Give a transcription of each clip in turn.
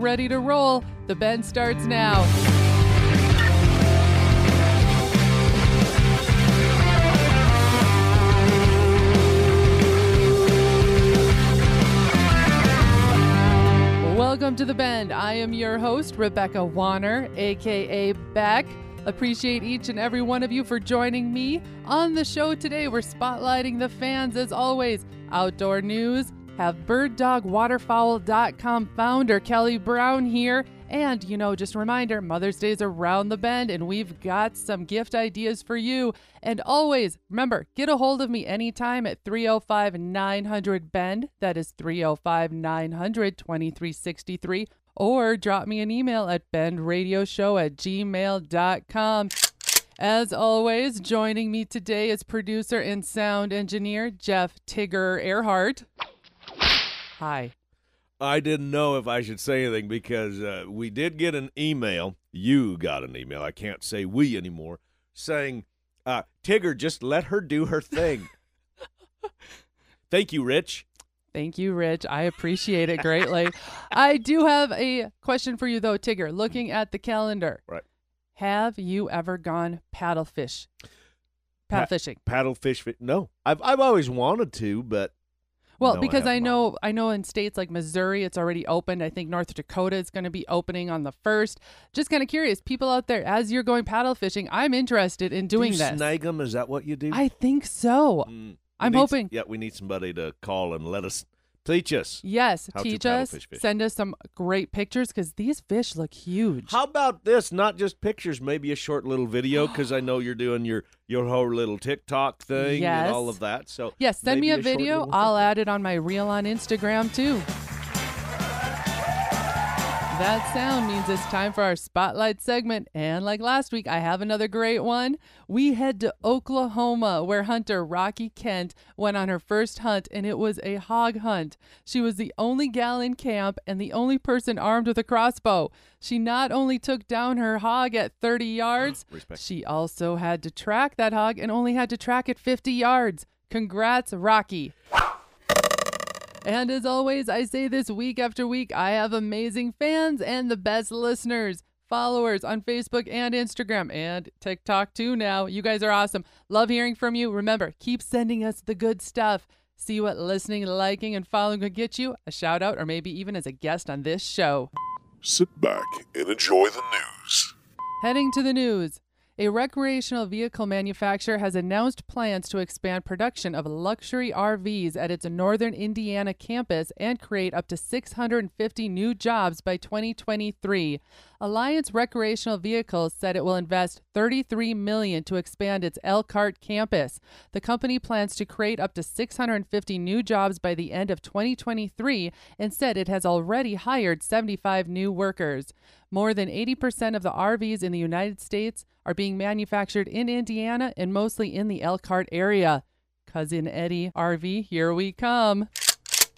ready to roll. The bend starts now. Welcome to The Bend. I am your host, Rebecca Warner, aka Beck. Appreciate each and every one of you for joining me. On the show today, we're spotlighting the fans as always. Outdoor news, have birddogwaterfowl.com founder Kelly Brown here. And, you know, just a reminder Mother's Day is around the bend, and we've got some gift ideas for you. And always, remember, get a hold of me anytime at 305 900 Bend. That is 305 900 2363. Or drop me an email at bendradioshow at gmail.com. As always, joining me today is producer and sound engineer Jeff Tigger Earhart. Hi. I didn't know if I should say anything because uh, we did get an email. You got an email. I can't say we anymore, saying, uh, Tigger, just let her do her thing. Thank you, Rich. Thank you, Rich. I appreciate it greatly. I do have a question for you, though, Tigger. Looking at the calendar, Right. have you ever gone paddle fish? Paddle Pa- fishing. Paddle fish. Fi- no, I've I've always wanted to, but Well, No, because have I, know I know in states like Missouri it's already opened. I think North Dakota is going to be opening on the first. Just kind of curious, people out there, as you're going paddle fishing, I'm interested in doing do you this. snag them. Is that what you do? I think so. Mm, I'm hoping. Yeah, we need somebody to call and let us teach us. Yes, How to teach paddle us, fish fish. send us some great pictures because these fish look huge. How about this? Not just pictures, maybe a short little video because I know you're doing your your whole little TikTok thing and all of that. So Yes, send me maybe a short video. little I'll add it on my reel on Instagram too. That sound means it's time for our spotlight segment. And like last week, I have another great one. We head to Oklahoma, where hunter Rocky Kent went on her first hunt, and it was a hog hunt. She was the only gal in camp and the only person armed with a crossbow. She not only took down her hog at 30 yards, she also had to track that hog and only had to track it 50 yards. Congrats, Rocky. And as always, I say this week after week, I have amazing fans and the best listeners, followers on Facebook and Instagram and TikTok too now. You guys are awesome. Love hearing from you. Remember, keep sending us the good stuff. See what listening, liking, and following could get you a shout out or maybe even as a guest on this show. Sit back and enjoy the news. Heading to the news. A recreational vehicle manufacturer has announced plans to expand production of luxury RVs at its northern Indiana campus and create up to 650 new jobs by 2023. Alliance Recreational Vehicles said it will invest 33 million to expand its Elkhart campus. The company plans to create up to 650 new jobs by the end of 2023 and said it has already hired 75 new workers. More than 80% of the RVs in the United States are being manufactured in Indiana and mostly in the Elkhart area. Cousin Eddie RV, here we come.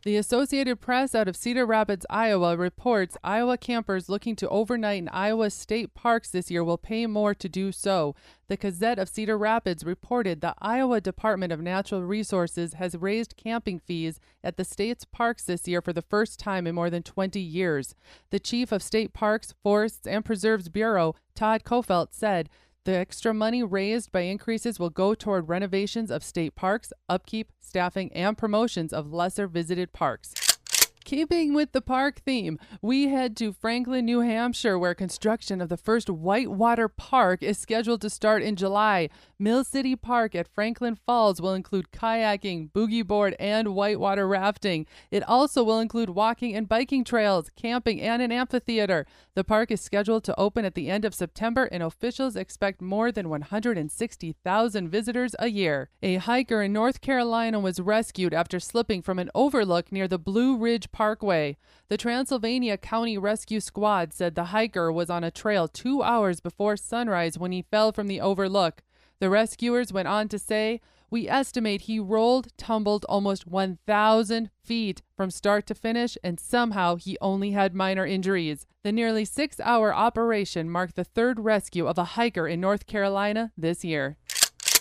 The Associated Press out of Cedar Rapids, Iowa reports Iowa campers looking to overnight in Iowa state parks this year will pay more to do so. The Gazette of Cedar Rapids reported the Iowa Department of Natural Resources has raised camping fees at the state's parks this year for the first time in more than 20 years. The chief of State Parks, Forests, and Preserves Bureau, Todd Coffelt, said the extra money raised by increases will go toward renovations of state parks, upkeep, staffing, and promotions of lesser visited parks. Keeping with the park theme, we head to Franklin, New Hampshire, where construction of the first whitewater park is scheduled to start in July. Mill City Park at Franklin Falls will include kayaking, boogie board, and whitewater rafting. It also will include walking and biking trails, camping, and an amphitheater. The park is scheduled to open at the end of September, and officials expect more than 160,000 visitors a year. A hiker in North Carolina was rescued after slipping from an overlook near the Blue Ridge Parkway. The Transylvania County Rescue Squad said the hiker was on a trail two hours before sunrise when he fell from the overlook. The rescuers went on to say, We estimate he rolled, tumbled almost 1,000 feet from start to finish, and somehow he only had minor injuries. The nearly six hour operation marked the third rescue of a hiker in North Carolina this year.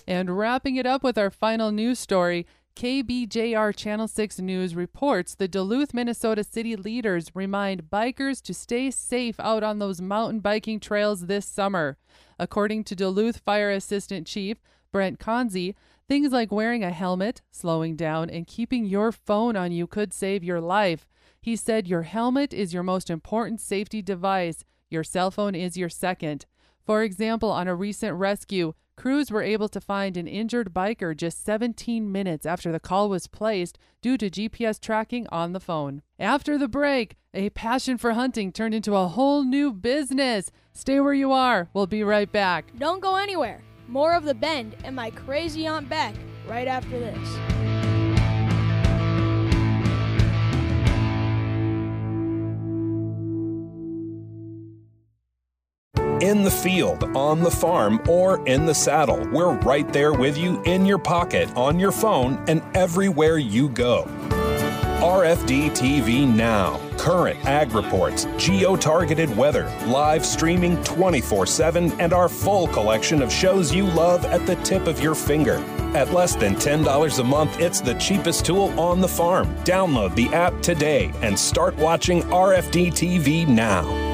And wrapping it up with our final news story KBJR Channel 6 News reports the Duluth, Minnesota city leaders remind bikers to stay safe out on those mountain biking trails this summer. According to Duluth Fire Assistant Chief Brent Conzi, things like wearing a helmet, slowing down, and keeping your phone on you could save your life. He said your helmet is your most important safety device, your cell phone is your second. For example, on a recent rescue, crews were able to find an injured biker just 17 minutes after the call was placed due to GPS tracking on the phone. After the break, a passion for hunting turned into a whole new business. Stay where you are. We'll be right back. Don't go anywhere. More of The Bend and my crazy Aunt Beck right after this. In the field, on the farm, or in the saddle. We're right there with you in your pocket, on your phone, and everywhere you go. RFD TV Now. Current ag reports, geo targeted weather, live streaming 24 7, and our full collection of shows you love at the tip of your finger. At less than $10 a month, it's the cheapest tool on the farm. Download the app today and start watching RFD TV now.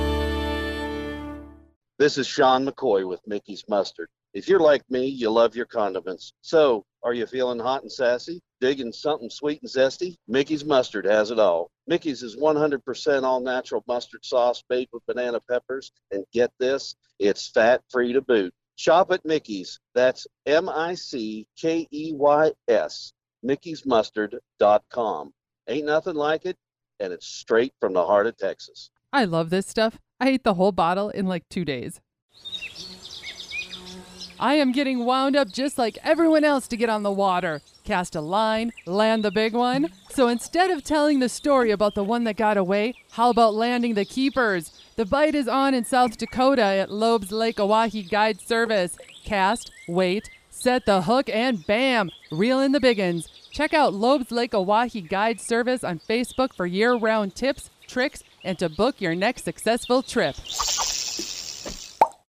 This is Sean McCoy with Mickey's Mustard. If you're like me, you love your condiments. So, are you feeling hot and sassy? Digging something sweet and zesty? Mickey's Mustard has it all. Mickey's is 100% all natural mustard sauce made with banana peppers. And get this, it's fat free to boot. Shop at Mickey's. That's M I C K E Y S, Mickey'sMustard.com. Ain't nothing like it, and it's straight from the heart of Texas. I love this stuff. I ate the whole bottle in like two days. I am getting wound up just like everyone else to get on the water. Cast a line, land the big one. So instead of telling the story about the one that got away, how about landing the keepers? The bite is on in South Dakota at Loeb's Lake Oahe Guide Service. Cast, wait, set the hook, and bam, reel in the biggins. Check out Loeb's Lake Oahe Guide Service on Facebook for year round tips, tricks, and to book your next successful trip.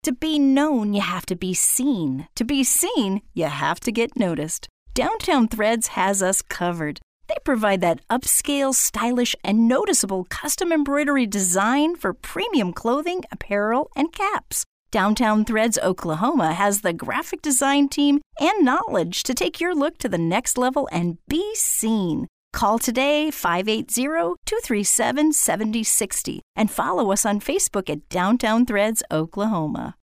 To be known, you have to be seen. To be seen, you have to get noticed. Downtown Threads has us covered. They provide that upscale, stylish, and noticeable custom embroidery design for premium clothing, apparel, and caps. Downtown Threads Oklahoma has the graphic design team and knowledge to take your look to the next level and be seen. Call today 580 237 7060 and follow us on Facebook at Downtown Threads Oklahoma.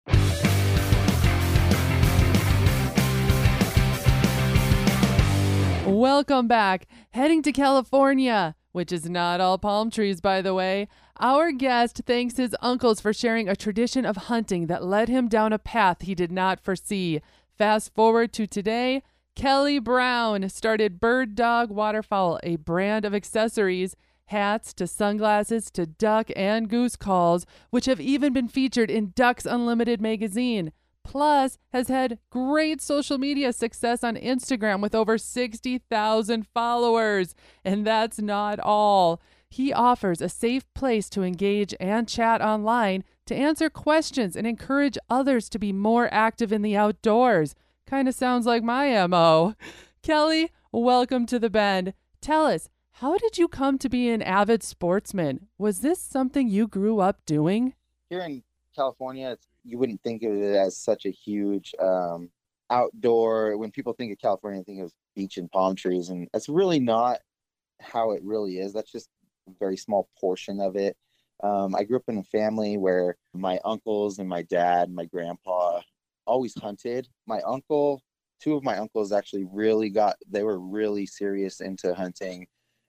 Welcome back. Heading to California, which is not all palm trees, by the way. Our guest thanks his uncles for sharing a tradition of hunting that led him down a path he did not foresee. Fast forward to today. Kelly Brown started Bird Dog Waterfowl, a brand of accessories, hats to sunglasses to duck and goose calls, which have even been featured in Ducks Unlimited magazine. Plus, has had great social media success on Instagram with over 60,000 followers. And that's not all. He offers a safe place to engage and chat online to answer questions and encourage others to be more active in the outdoors. Kind of sounds like my MO. Kelly, welcome to the Bend. Tell us, how did you come to be an avid sportsman? Was this something you grew up doing? Here in California, you wouldn't think of it as such a huge um, outdoor. When people think of California, they think of beach and palm trees, and that's really not how it really is. That's just a very small portion of it. Um, I grew up in a family where my uncles and my dad, my grandpa, always hunted. My uncle, two of my uncles actually really got, they were really serious into hunting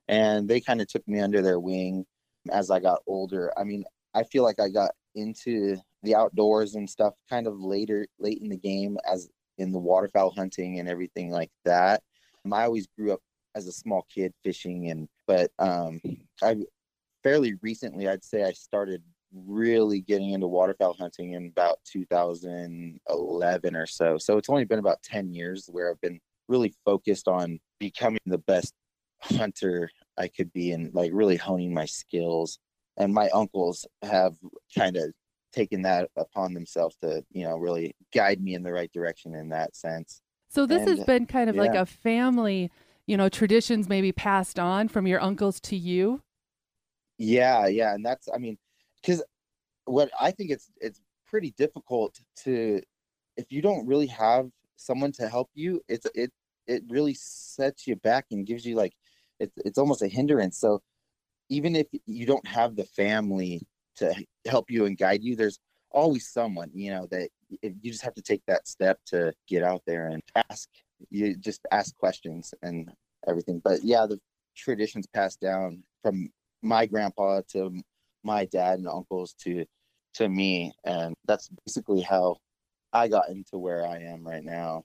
and they kind of took me under their wing as I got older. I mean, I feel like I got into the outdoors and stuff kind of later, late in the game as in the waterfowl hunting and everything like that. I always grew up as a small kid fishing and, but um, I fairly recently, I'd say I started really getting into waterfowl hunting in about 2011 or so. So it's only been about 10 years where I've been really focused on becoming the best hunter I could be and like really honing my skills. And my uncles have kind of taken that upon themselves to, you know, really guide me in the right direction in that sense. So this And, has been kind of like a family you know, traditions maybe passed on from your uncles to you? Yeah, yeah, and that's I mean, because what I think it's it's pretty difficult to if you don't really have someone to help you, it's it it really sets you back and gives you like it's it's almost a hindrance. So even if you don't have the family to help you and guide you, there's always someone you know that you just have to take that step to get out there and ask you just ask questions and everything but yeah the traditions passed down from my grandpa to my dad and uncles to to me and that's basically how i got into where i am right now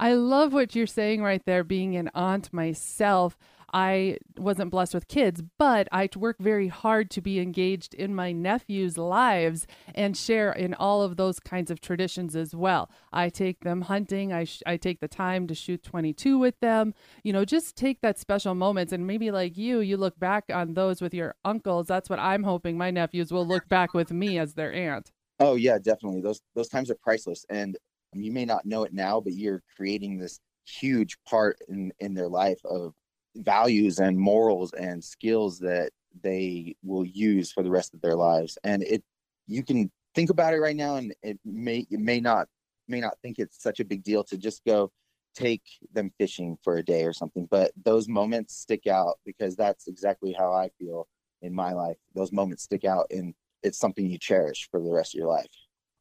I love what you're saying right there, being an aunt myself. I wasn't blessed with kids, but I work very hard to be engaged in my nephews' lives and share in all of those kinds of traditions as well. I take them hunting, I, sh- I take the time to shoot 22 with them, you know, just take that special moments. And maybe like you, you look back on those with your uncles. That's what I'm hoping my nephews will look back with me as their aunt. Oh yeah, definitely. Those those times are priceless. And you may not know it now, but you're creating this huge part in in their life of values and morals and skills that they will use for the rest of their lives. And it you can think about it right now and it may it may not may not think it's such a big deal to just go take them fishing for a day or something but those moments stick out because that's exactly how i feel in my life those moments stick out and it's something you cherish for the rest of your life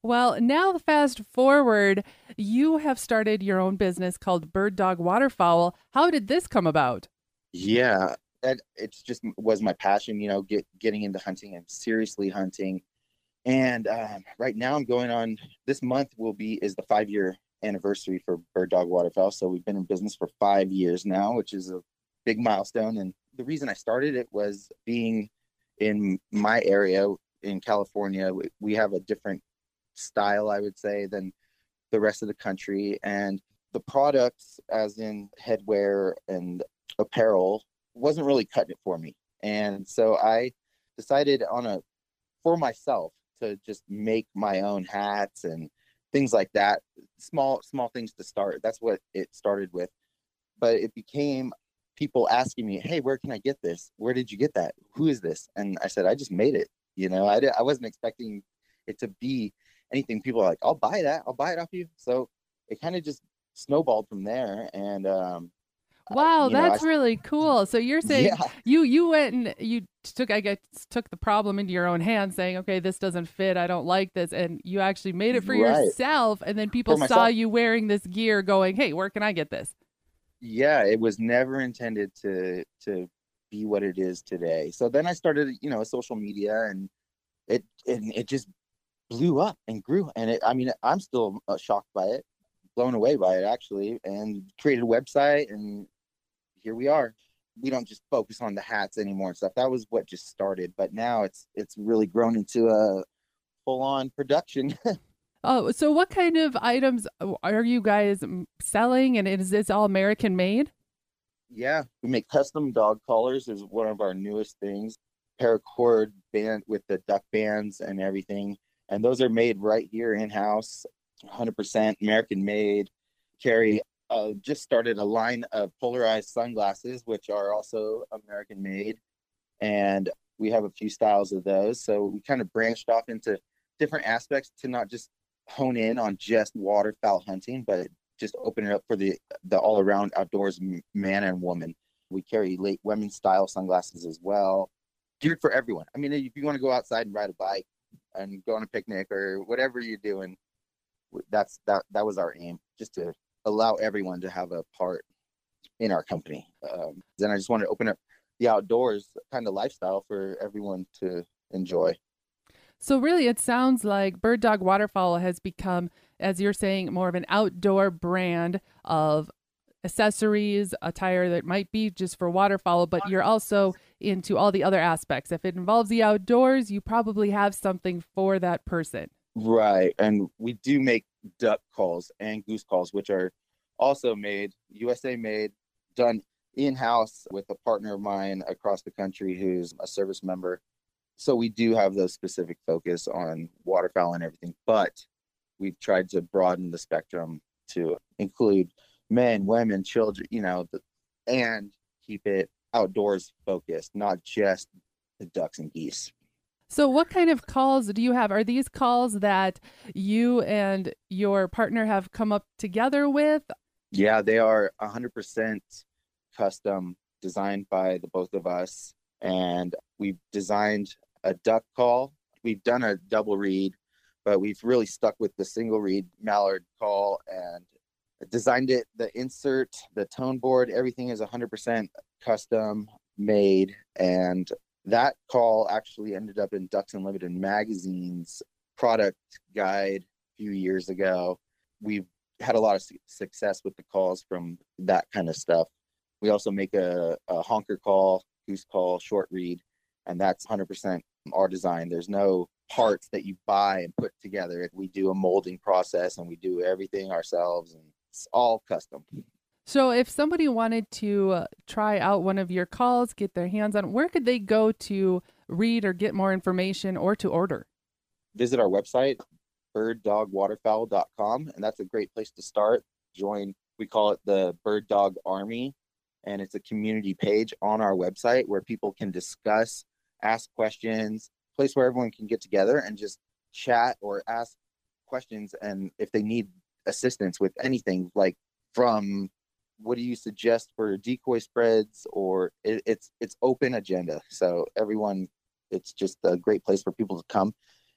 well, now fast forward, you have started your own business called Bird Dog Waterfowl. How did this come about? Yeah, that it's just was my passion, you know, get getting into hunting and seriously hunting. And um, right now, I'm going on. This month will be is the five year anniversary for Bird Dog Waterfowl. So we've been in business for five years now, which is a big milestone. And the reason I started it was being in my area in California. We, we have a different style, I would say, than the rest of the country. And the products, as in headwear and apparel, wasn't really cutting it for me. And so I decided on a for myself to just make my own hats and things like that. Small, small things to start. That's what it started with. But it became people asking me, Hey, where can I get this? Where did you get that? Who is this? And I said, I just made it. You know, I, I wasn't expecting it to be anything, people are like, I'll buy that. I'll buy it off you. So it kind of just snowballed from there. And um, Wow, that's know, I, really cool. So you're saying yeah. you you went and you took I guess took the problem into your own hands, saying, "Okay, this doesn't fit. I don't like this," and you actually made it for right. yourself. And then people saw you wearing this gear, going, "Hey, where can I get this?" Yeah, it was never intended to to be what it is today. So then I started, you know, social media, and it and it just blew up and grew. And it, I mean, I'm still uh, shocked by it, blown away by it actually, and created a website, and here we are. We don't just focus on the hats anymore and stuff. That was what just started, but now it's it's really grown into a full on production. oh, so what kind of items are you guys selling? And is this all American made? Yeah, we make custom dog collars. Is one of our newest things. Paracord band with the duck bands and everything and those are made right here in house, 100% American made. Carry uh, just started a line of polarized sunglasses, which are also American made, and we have a few styles of those. So we kind of branched off into different aspects to not just hone in on just waterfowl hunting, but just open it up for the the all around outdoors man and woman. We carry late women's style sunglasses as well, geared for everyone. I mean, if you want to go outside and ride a bike, and go on a picnic or whatever you're doing that's that that was our aim just to allow everyone to have a part in our company um, then i just want to open up the outdoors kind of lifestyle for everyone to enjoy so really it sounds like bird dog waterfowl has become as you're saying more of an outdoor brand of accessories, attire that might be just for waterfowl, but you're also into all the other aspects. If it involves the outdoors, you probably have something for that person. Right. And we do make duck calls and goose calls, which are also made, USA made, done in house with a partner of mine across the country who's a service member. So we do have those specific focus on waterfowl and everything, but we've tried to broaden the spectrum to include men, women, children, you know, and keep it outdoors focused, not just the ducks and geese. So, what kind of calls do you have? Are these calls that you and your partner have come up together with? Yeah, they are 100% custom designed by the both of us. And we've designed a duck call. We've done a double reed, but we've really stuck with the single reed mallard call and designed it. The insert, the tone board, everything is 100% custom made. And that call actually ended up in Ducks Unlimited magazine's product guide a few years ago. We've had a lot of su- success with the calls from that kind of stuff. We also make a, a honker call, goose call, short reed, and that's 100% our design. There's no parts that you buy and put together. We do a molding process and we do everything ourselves, and it's all custom. So, if somebody wanted to uh, try out one of your calls, get their hands on, where could they go to read or get more information or to order? Visit our website, birddogwaterfowl.com, and that's a great place to start. Join, we call it the Bird Dog Army, and it's a community page on our website where people can discuss, ask questions, place where everyone can get together and just chat or ask questions. And if they need assistance with anything, like from what do you suggest for decoy spreads, or it, it's it's open agenda. So everyone, it's just a great place for people to come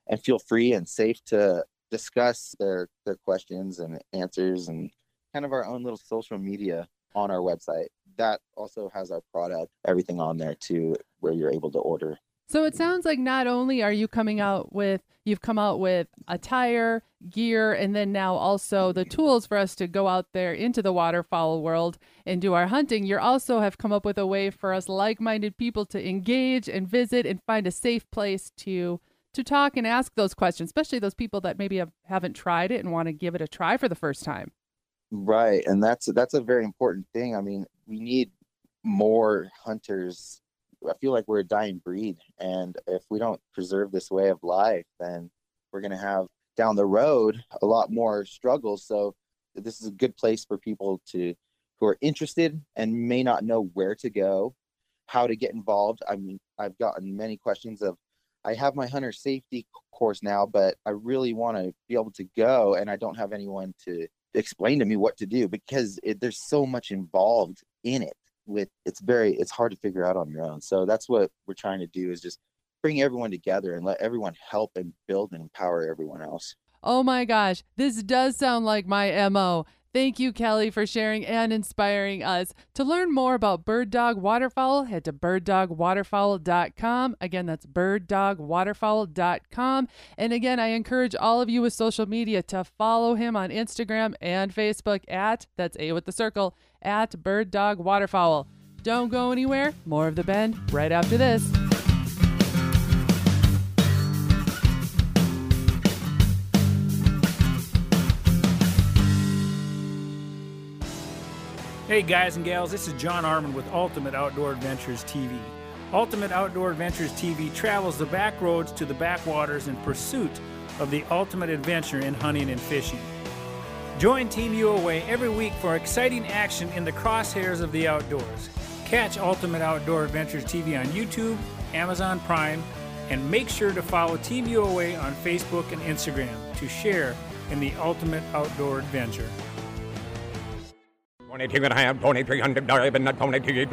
and feel free and safe to discuss their their questions and answers and kind of our own little social media on our website that also has our product everything on there too where you're able to order So it sounds like not only are you coming out with, you've come out with attire, gear, and then now also the tools for us to go out there into the waterfowl world and do our hunting. You also have come up with a way for us like-minded people to engage and visit and find a safe place to to talk and ask those questions, especially those people that maybe have, haven't tried it and want to give it a try for the first time. right and that's that's a very important thing i mean we need more hunters i feel like we're a dying breed and if we don't preserve this way of life then we're going to have down the road a lot more struggles. So this is a good place for people to who are interested and may not know where to go how to get involved. I mean i've gotten many questions of i have my hunter safety course now but i really want to be able to go and i don't have anyone to explain to me what to do because it, there's so much involved in it with it's very it's hard to figure out on your own so that's what we're trying to do is just bring everyone together and let everyone help and build and empower everyone else Oh my gosh, this does sound like my MO. Thank you, Kelly, for sharing and inspiring us. To learn more about Bird Dog Waterfowl, head to birddogwaterfowl.com. Again, that's birddogwaterfowl.com. And again, I encourage all of you with social media to follow him on Instagram and Facebook at, that's A with the circle, at Bird Dog Waterfowl. Don't go anywhere. More of the bend right after this. Hey guys and gals, this is John Arman with Ultimate Outdoor Adventures TV. Ultimate Outdoor Adventures TV travels the back roads to the backwaters in pursuit of the ultimate adventure in hunting and fishing. Join Team UOA every week for exciting action in the crosshairs of the outdoors. Catch Ultimate Outdoor Adventures TV on YouTube, Amazon Prime, and make sure to follow Team UOA on Facebook and Instagram to share in the ultimate outdoor adventure. Pony two and a half, pony three hundred, but not pony two, eight.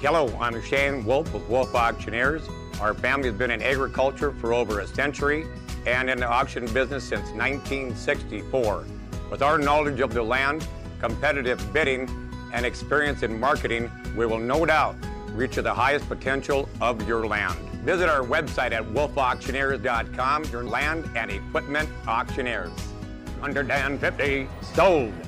Hello, I'm Shane Wolf with Wolf Auctioneers. Our family has been in agriculture for over a century and in the auction business since 1964. With our knowledge of the land, competitive bidding, and experience in marketing, we will no doubt reach the highest potential of your land. Visit our website at wolfauctioneers.com, your land and equipment auctioneers. Under Dan 50, sold.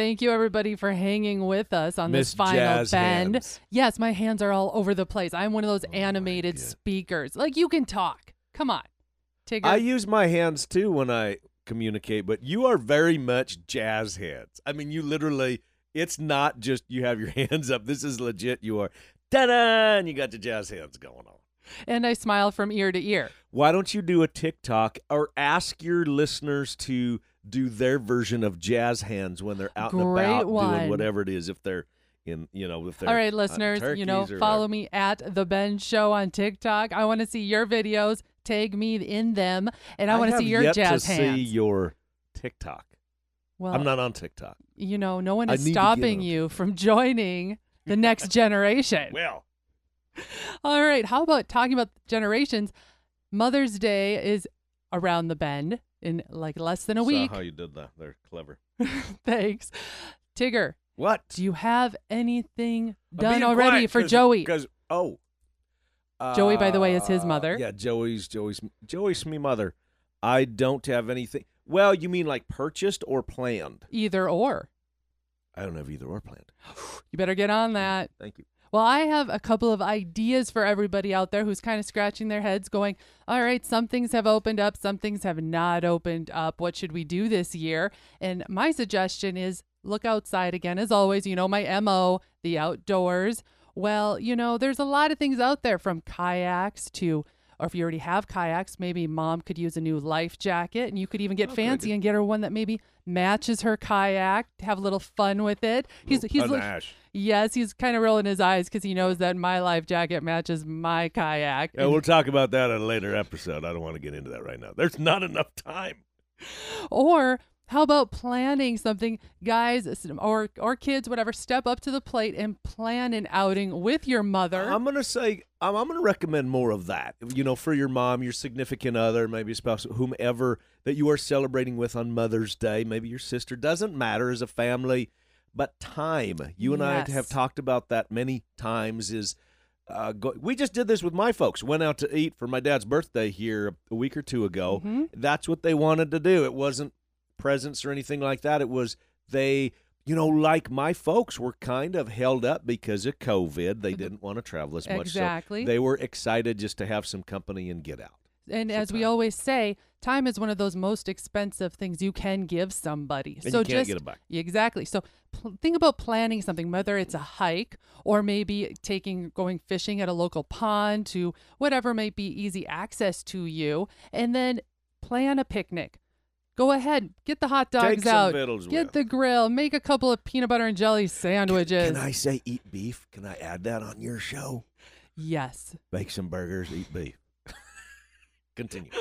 Thank you, everybody, for hanging with us on Miss this final Jazz bend. Hands. Yes, my hands are all over the place. I'm one of those oh animated God. speakers. Like you can talk. Come on, Tigger. I use my hands too when I communicate, but you are very much jazz hands. I mean, you literally, it's not just you have your hands up. This is legit. You are, da da, and you got the jazz hands going on. and I smile from ear to ear. Why don't you do a TikTok or ask your listeners to do their version of jazz hands when they're out and about one. doing whatever it is if they're in, you know, if they're All right, listeners, you know, follow me at the Bend Show on TikTok. I want to see your videos. Tag me in them, and I, want to see your yet jazz to hands. see your TikTok. well, I'm not on TikTok. you know, no one is need to get stopping you from joining the next generation. Well, All right, how about talking about generations? Mother's Day is around the bend in like less than a saw week. how you did that. They're clever. Thanks. Tigger, What? do you have anything done already for Joey? Because oh, Joey, by the way, is his Uh, mother. Yeah, Joey's Joey's Joey's me mother. I don't have anything. Well, you mean like purchased or planned? Either or. I don't have either or planned. You better get on that. Thank you. Well, I have a couple of ideas for everybody out there who's kind of scratching their heads, going, All right, some things have opened up, some things have not opened up. What should we do this year? And my suggestion is look outside again, as always. You know, my MO, the outdoors. Well, you know, there's a lot of things out there from kayaks to, or if you already have kayaks, maybe mom could use a new life jacket and you could even get Oh, fancy good. and get her one that maybe matches her kayak, have a little fun with it. He's, he's, look- panache. Yes, he's kind of rolling his eyes because he knows that my life jacket matches my kayak. Yeah, we'll talk about that in a later episode. I don't want to get into that right now. There's not enough time. Or how about planning something, guys, or or kids, whatever? Step up to the plate and plan an outing with your mother. I'm gonna say I'm, I'm gonna recommend more of that. You know, for your mom, your significant other, maybe a spouse, whomever that you are celebrating with on Mother's Day, maybe your sister. Doesn't matter as a family, but time. You and I have talked about that many times. Is uh, go, we just did this with my folks. Went out to eat for my dad's birthday here a week or two ago. Mhm. That's what they wanted to do. It wasn't presents or anything like that. It was they, you know, like my folks were kind of held up because of COVID. They didn't want to travel as much. Exactly. So they were excited just to have some company and get out. and as we always say, time is one of those most expensive things you can give somebody. And so you can't just get it back. exactly. So pl- think about planning something, whether it's a hike or maybe taking going fishing at a local pond to whatever might be easy access to you, and then plan a picnic. Go ahead, get the hot dogs Take some out, vittles get with. the grill, make a couple of peanut butter and jelly sandwiches. Can I say eat beef? Can I add that on your show? yes. Bake some burgers, eat beef. Continue.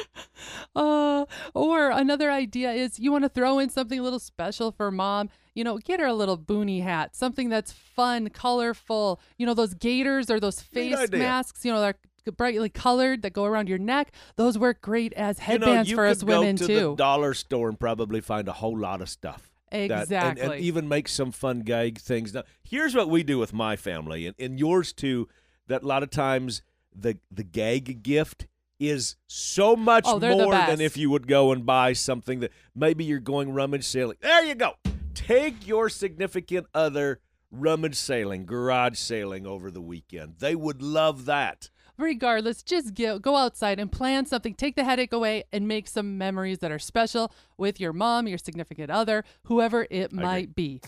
Uh, or another idea is you want to throw in something a little special for mom. You know, get her a little boonie hat, something that's fun, colorful. You know, those gaiters or those face idea. masks, you know, they're brightly colored that go around your neck. Those work great as you know, headbands you for us women, go to too. the dollar store and probably find a whole lot of stuff. that- and- and, even make some fun gag things. Now, here's what we do with my family, and, and yours too. That a lot of times the the gag gift is so much Oh, more than if you would go and buy something that maybe you're going rummage sailing. There you go. Take your significant other rummage sailing, garage sailing over the weekend. They would love that. Regardless, just go, go outside and plan something. Take the headache away and make some memories that are special with your mom, your significant other, whoever it might be.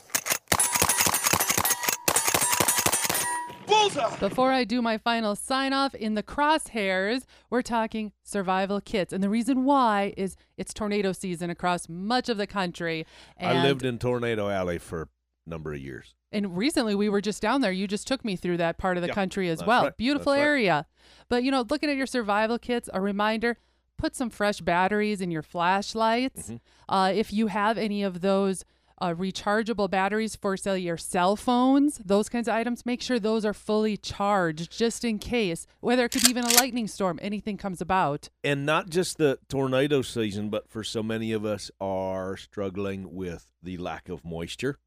Before I do my final sign off in the crosshairs, we're talking survival kits. And the reason why is it's tornado season across much of the country. And, I lived in Tornado Alley for a number of years. and recently we were just down there. You just took me through that part of the Yeah, country as well. right, Beautiful that's right. area. But, you know, looking at your survival kits, a reminder put some fresh batteries in your flashlights. Mm-hmm. Uh, if you have any of those uh, rechargeable batteries for, say, your cell phones, those kinds of items, make sure those are fully charged just in case, whether it could be even a lightning storm, anything comes about. and not just the tornado season, but for so many of us are struggling with the lack of moisture,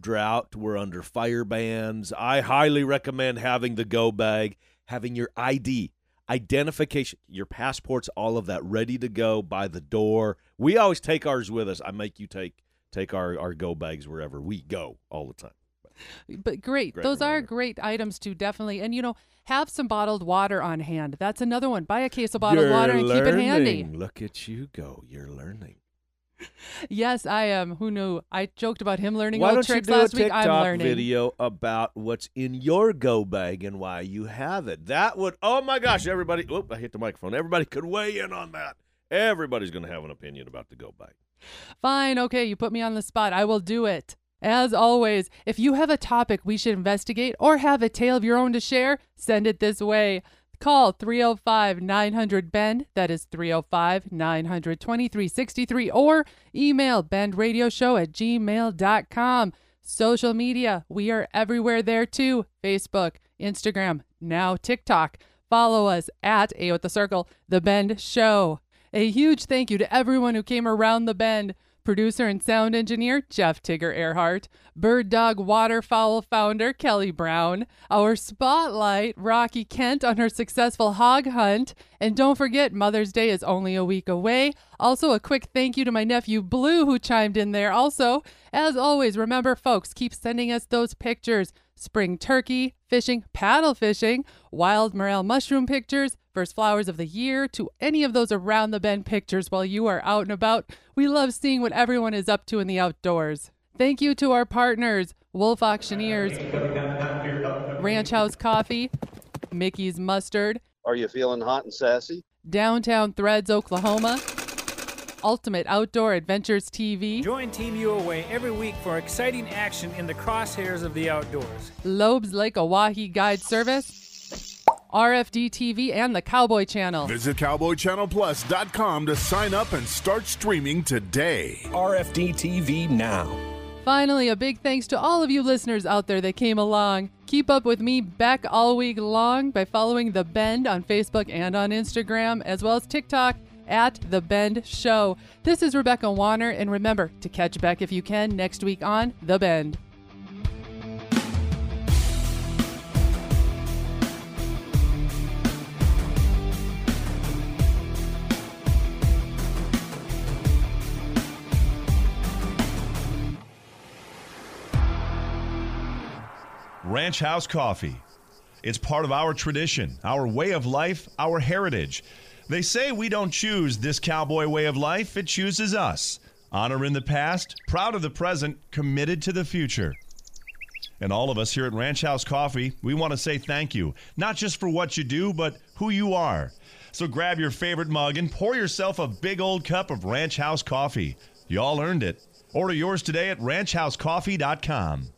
drought. We're under fire bans. I highly recommend having the go bag, having your ID, identification, your passports, all of that ready to go by the door. We always take ours with us. I make you take take our, our go bags wherever we go all the time. But great. Great Those are great items to definitely, and you know, have some bottled water on hand. That's another one. Buy a case of bottled You're water and keep it handy. Look at you go. You're learning. Yes, I am. Who knew? I joked about him learning Why old don't you tricks last week. TikTok I'm learning. video about what's in your go bag and why you have it? That would. Oh my gosh! Everybody. Oop! I hit the microphone. Everybody could weigh in on that. Everybody's going to have an opinion about the go bag. Fine, okay, you put me on the spot. I will do it. As always, if you have a topic we should investigate or have a tale of your own to share, send it this way. Call 305 900 Bend, that is 305 900 2363, or email bendradioshow at gmail.com. Social media, we are everywhere there too Facebook, Instagram, now TikTok. Follow us at A with the Circle, The Bend Show. A huge thank you to everyone who came around the bend. Producer and sound engineer Jeff Tigger Earhart, Bird Dog Waterfowl founder Kelly Brown, our spotlight Rocky Kent on her successful hog hunt, and don't forget Mother's Day is only a week away. Also, a quick thank you to my nephew Blue who chimed in there. Also, as always, remember folks, keep sending us those pictures spring turkey, fishing, paddle fishing, wild morel mushroom pictures, first flowers of the year, to any of those around the bend pictures while you are out and about. We love seeing what everyone is up to in the outdoors. Thank you to our partners, Wolf Auctioneers, Ranch House Coffee, Mickey's Mustard, Are you feeling hot and sassy? Downtown Threads, Oklahoma, Ultimate Outdoor Adventures TV, Join Team UOA every week for exciting action in the crosshairs of the outdoors. Loeb's Lake Oahe Guide Service, RFD TV, and the Cowboy Channel. Visit CowboyChannelPlus.com to sign up and start streaming today. RFD TV now. Finally, a big thanks to all of you listeners out there that came along. Keep up with me back all week long by following The Bend on Facebook and on Instagram, as well as TikTok at The Bend Show. This is Rebecca Warner, and remember to catch Beck if you can next week on The Bend. Ranch House Coffee. It's part of our tradition, our way of life, our heritage. They say we don't choose this cowboy way of life, it chooses us. Honor in the past, proud of the present, committed to the future. And all of us here at Ranch House Coffee, we want to say thank you, not just for what you do, but who you are. So grab your favorite mug and pour yourself a big old cup of Ranch House Coffee. You all earned it. Order yours today at ranchhousecoffee.com.